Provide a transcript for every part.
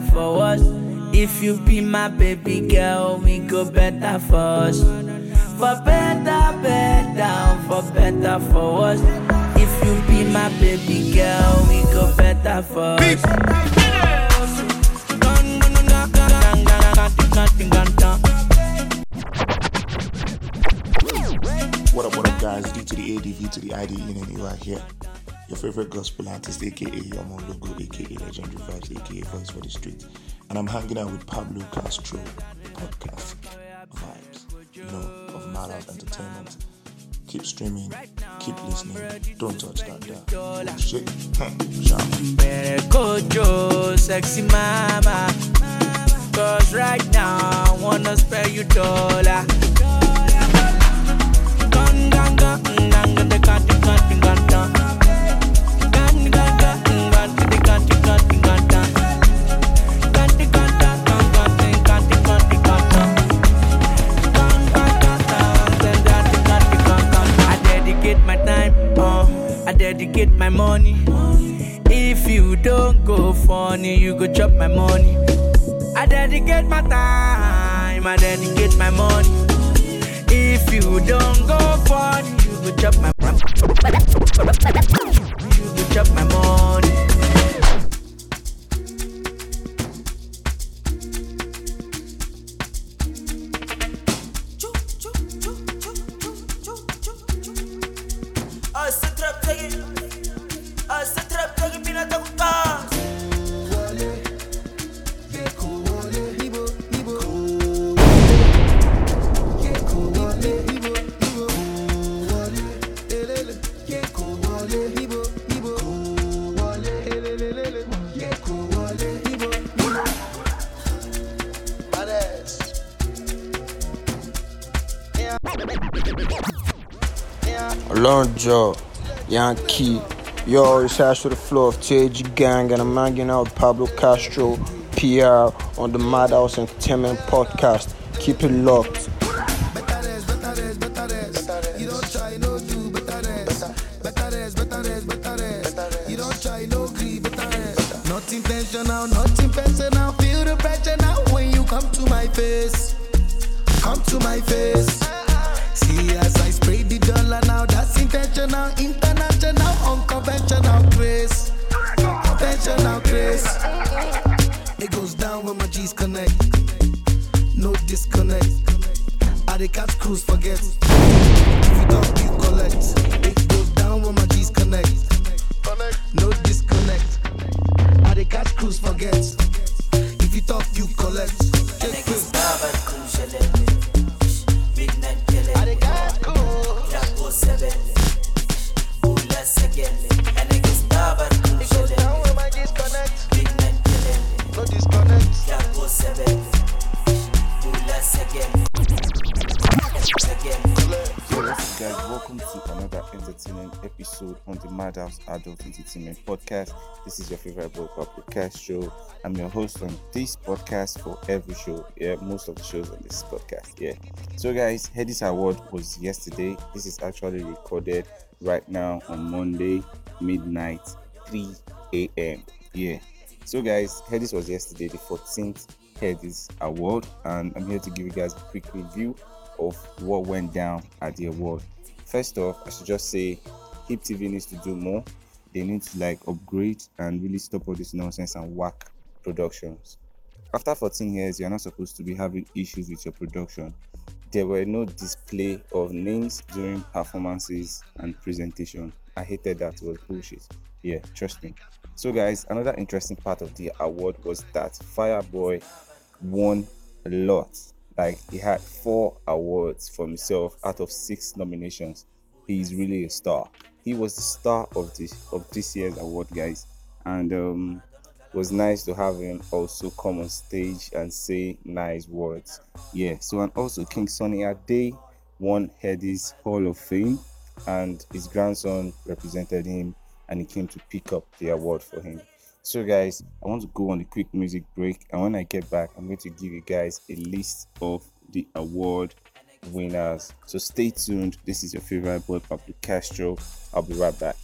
better for us. If you be my baby girl, we go better for us. For better, better, for better for us. If you be my baby girl, we go better for us. What up, what up, guys? D to the ADV to the IDE, and you are here. Your favorite gospel artist, aka Yomo Logo, aka Legendary Vibes, aka Voice for the Street. And I'm hanging out with Pablo Castro, podcast vibes, you know, of Madhouse Entertainment. Keep streaming, keep listening, don't touch that dial. Oh, shit. Sexy mama. Cause right now, I wanna spare you dollar. Gun, gun, gun, mm, gun, gun, the gun, the gun, the gun, gun. Gun, my money. I dedicate my time, I dedicate Alonjo, Yankee. Yo, it's Hash to the floor of TAG Gang, and I'm hanging out with Pablo Castro, PR, on the Madhouse Entertainment Podcast. Keep it locked. Not intentional, not intentional. Feel the pressure now when you come to my face. Come to my face. Catch cruise forget. Entertainment Podcast. This is your favorite boy podcast show. I'm your host on this podcast for every show. Yeah, most of the shows on this podcast. Yeah. So, guys, Headies Award was yesterday. This is actually recorded right now on Monday, midnight, 3 a.m. Yeah. So, guys, Headies was yesterday, the 14th Headies Award, and I'm here to give you guys a quick review of what went down at the award. First off, I should just say Hip TV needs to do more. They need to like upgrade and really stop all this nonsense and whack productions. After 14 years, you're not supposed to be having issues with your production. There were no display of names during performances and presentation. I hated that. It was bullshit. Yeah, trust me. So, guys, another interesting part of the award was that Fireboy won a lot. Like he had four awards for himself out of six nominations. He's really a star. He was the star of this of this year's award, guys, and um, was nice to have him also come on stage and say nice words. Yeah. So and also King Sunny Ade won Headies Hall of Fame, and his grandson represented him, and he came to pick up the award for him. So, guys, I want to go on a quick music break, and when I get back, I'm going to give you guys a list of the award winners. So, stay tuned. This is your favorite boy, Pablo Castro. I'll be right back.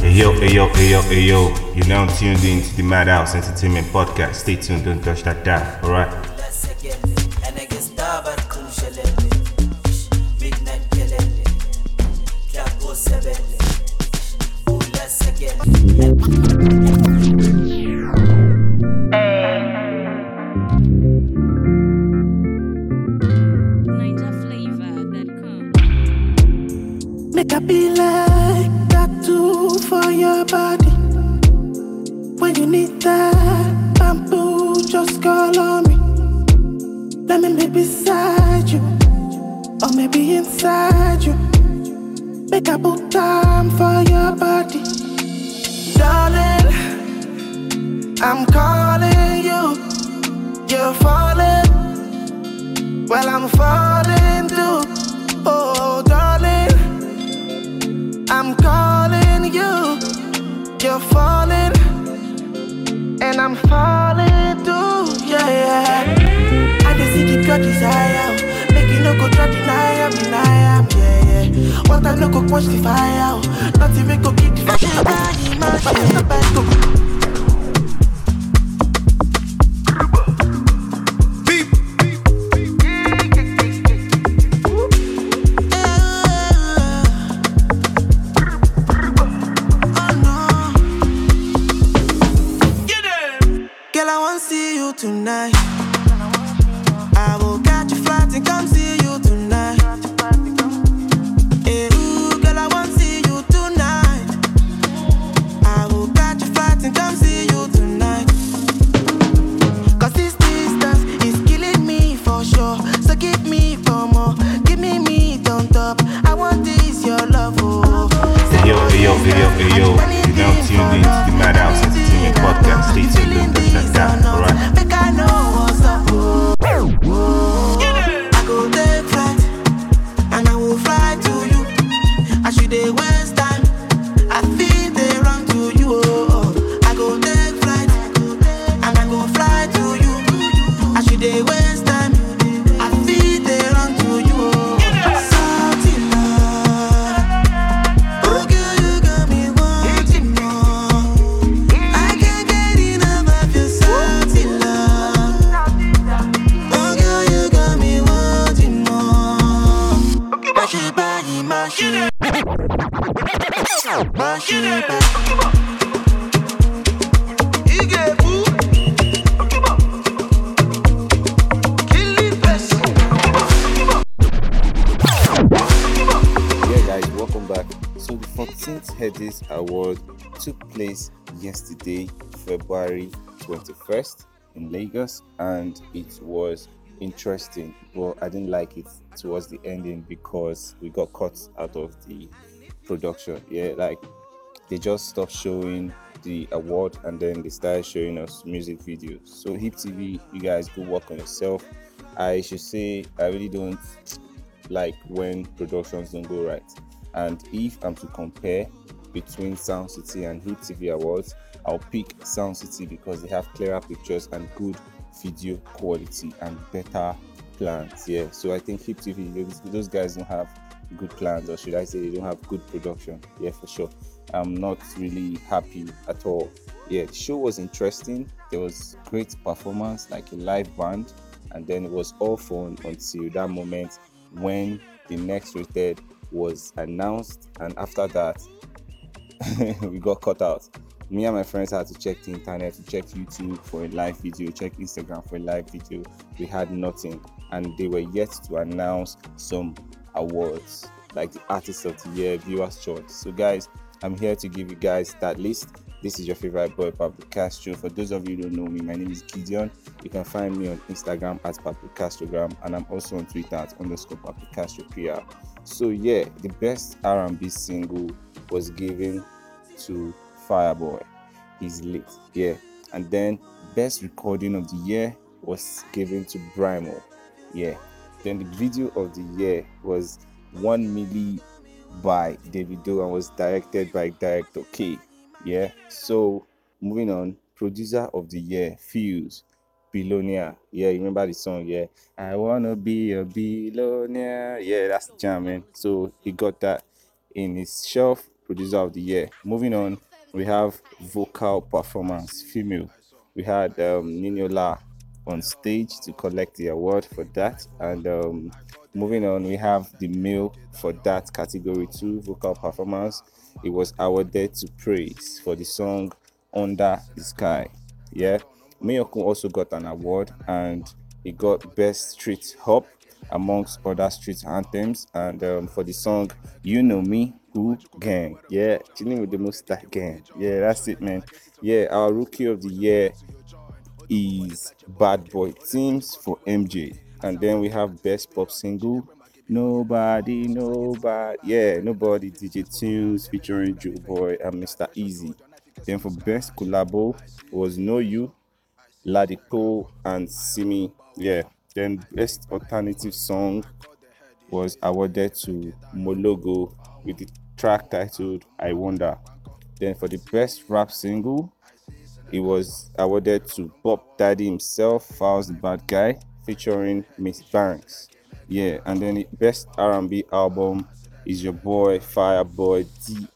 Hey yo, hey yo, hey yo, hey yo. You're now tuned in to the Madhouse Entertainment Podcast. Stay tuned, don't touch that dial, alright? NinjaFlavor.com. be like tattoo for your body. When you need that bamboo, just call on me. Let me be beside you, or maybe inside you. Make I put time for your body, darling. I'm calling you, you're falling. Well, I'm falling too. I'm calling you, you're falling, and I'm falling too, yeah, yeah. I can see the pure desire, make you no go try deny am, deny am, yeah, yeah. What I no go quench the fire, nothing we go keep the fire. I should 14th Headies Award took place yesterday, February 21st, in Lagos, and it was interesting. But I didn't like it towards the ending because we got cut out of the production. Yeah, like they just stopped showing the award and then they started showing us music videos. So, Hip TV, you guys go work on yourself. I should say, I really don't like when productions don't go right. And if I'm to compare between Sound City and Hit TV Awards, I'll pick Sound City because they have clearer pictures and good video quality and better plans. Yeah, so I think Hip TV, those, those guys don't have good plans, or should I say, they don't have good production. Yeah, for sure. I'm not really happy at all. Yeah, the show was interesting. There was great performance, like a live band, and then it was all fun until that moment when the next rated was announced, and after that, we got cut out. Me and my friends had to check the internet, to check YouTube for a live video, check Instagram for a live video. We had nothing, and they were yet to announce some awards like the Artist of the Year, Viewers' Choice. So, guys, I'm here to give you guys that list. This is your favorite boy, Pablo Castro. For those of you who don't know me, my name is Gideon. You can find me on Instagram at Pablo Castrogram, and I'm also on Twitter at underscore Pablo Castro PR. So yeah, the best R&B single was given to Fireboy. He's lit, yeah. And then best recording of the year was given to Brimo, yeah. Then the video of the year was One Milli by Davido and was directed by director K. Yeah. So moving on, producer of the year, Pheelz, Billionaire. Yeah, you remember the song? Yeah. I wanna be a billionaire. Yeah, that's the. So he got that in his shelf producer of the year. Moving on, we have vocal performance female. We had um, Niniola on stage to collect the award for that, and um, moving on, we have the male for that category two vocal performance. It was awarded to Praiz for the song Under the Sky. Yeah, Mayorkun also got an award and he got best street hop amongst other street anthems and um, for the song you know me who gang? Yeah chilling with the mustache gang. Yeah that's it man. Yeah our rookie of the year is Bad Boy Tims for mj and then we have best pop single nobody nobody. Yeah nobody dj tunes featuring joe boy and mr Eazi then for best collabo was no you Ladipoe and Simi. Yeah. Then best alternative song was awarded to Moelogo with the track titled I Wonder. Then for the best rap single, it was awarded to Bop Daddy himself, Falz the Bad Guy, featuring Miss Banks. Yeah, and then the best R&B album is your boy Fireboy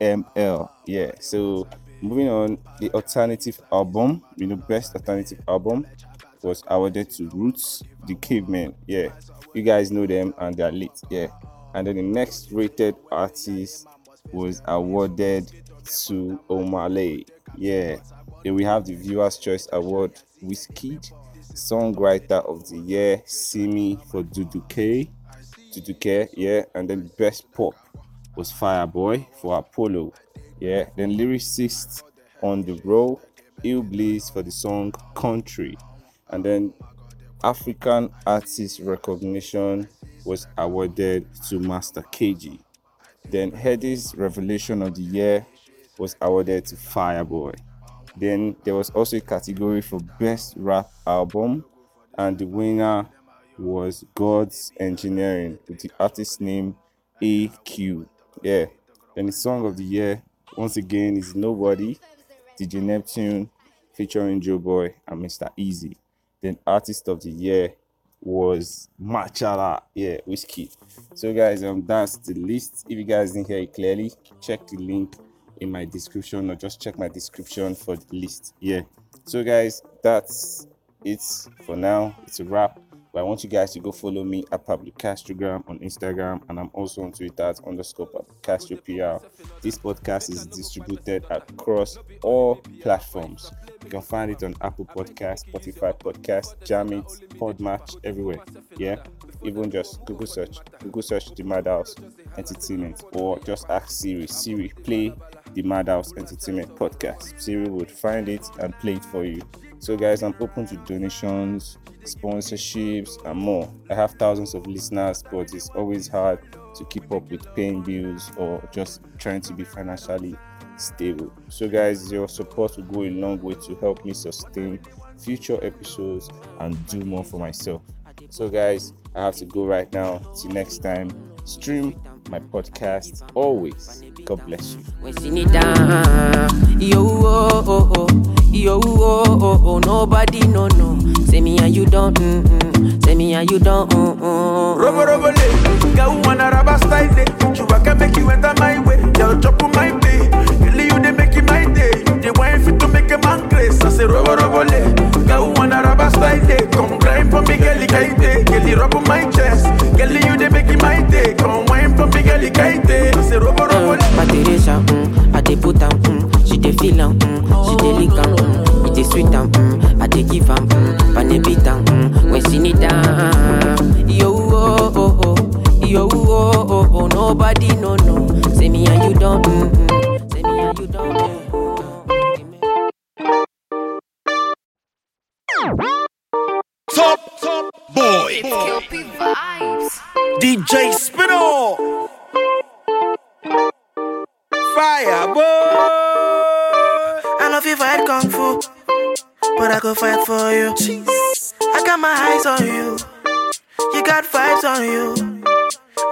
DML. Yeah, so moving on, the alternative album, you know, best alternative album was awarded to Roots, the Cavemen. Yeah, you guys know them and they're lit. Yeah, and then the next rated artist was awarded to Omah Lay. Yeah, then we have the Viewers' Choice Award, Wizkid, Songwriter of the Year, Simi for Duduke. Duduke, yeah, and then Best Pop was Fireboy for Apollo. Yeah, then lyricist on the row, Illbliss for the song Country. And then African artist recognition was awarded to Master KG. Then Headies Revelation of the Year was awarded to Fireboy. Then there was also a category for Best Rap Album, and the winner was God's Engineering with the artist name AQ. Yeah. Then the Song of the Year, once again, is Nobody, DJ Neptune featuring Joe Boy and Mr. Eazi. Then Artist of the Year was Machala, yeah, Whiskey. So guys, um, that's the list. If you guys didn't hear it clearly, check the link in my description or just check my description for the list. Yeah. So guys, that's it for now. It's a wrap. But I want you guys to go follow me at Pablo Castrogram on Instagram, and I'm also on Twitter at underscore Castro PR. This podcast is distributed across all platforms. You can find it on Apple Podcast, Spotify Podcast, Jamit, Podmatch, everywhere. Yeah, even just Google search, Google search the Madhouse Entertainment, or just ask Siri, Siri, play the Madhouse Entertainment podcast. Siri would find it and play it for you. So, guys, I'm open to donations, sponsorships, and more. I have thousands of listeners, but it's always hard to keep up with paying bills or just trying to be financially stable. So, guys, your support will go a long way to help me sustain future episodes and do more for myself. So, guys, I have to go right now. Till next time, stream my podcast always. God bless you. It. Yo, oh, oh, oh. Nobody no, no. Say me and you don't, mm, mm. Say me and you don't, mm, mm. Robo robo le, girl wanna rubber style day. Chewbacca make you enter my way, girl chop my DJ Spino. Fire boy. I know if you fight kung fu, but I go fight for you. Jeez. I got my eyes on you, you got vibes on you.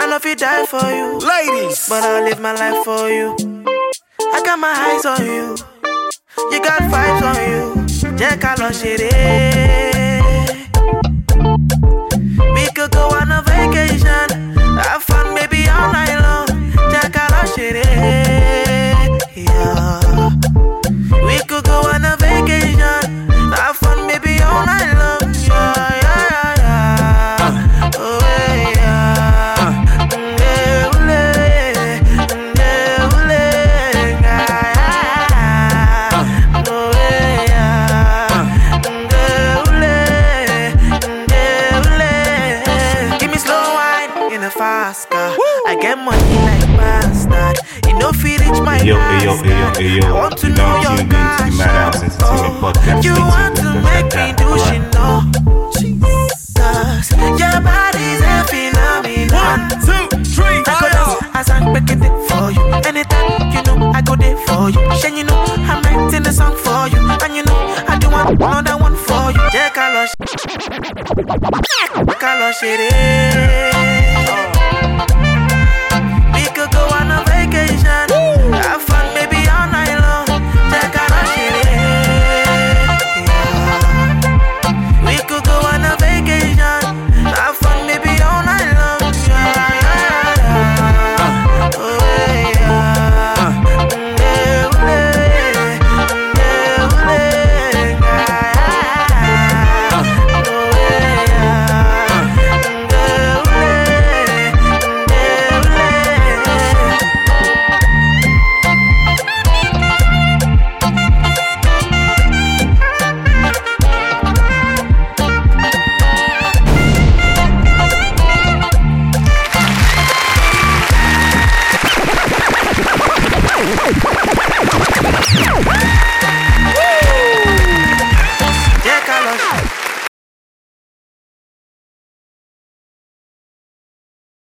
I know if you die for you, Ladies. but I'll live my life for you. I got my eyes on you, you got vibes on you. Jẹ́ ká lọ ṣeré. Fast car. I get money like bastard. You know, feel reach my Hey, yo, hey, yo, yo, last hey, card. yo. I want to You know now your tuned in to Madhouse. Entertainment Oh, Podcast. You Stay want to make me do she know? Jesus, your body's a phenomenon. Two, I go fire. dance as I'm breaking it for you. Anytime you know I go there for you. Then you know I'm writing the song for you, and you know I do want another one for you. Jẹ́ ká lọ ṣe- ká lọ ṣeré.